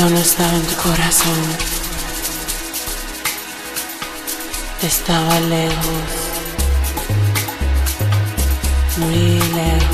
Yo no estaba en tu corazón. Estaba lejos, muy lejos,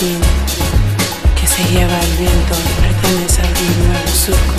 que se lleva el viento pertenece al libro.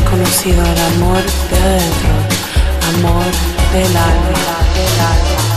Conocido el amor de adentro, amor del alma, del alma.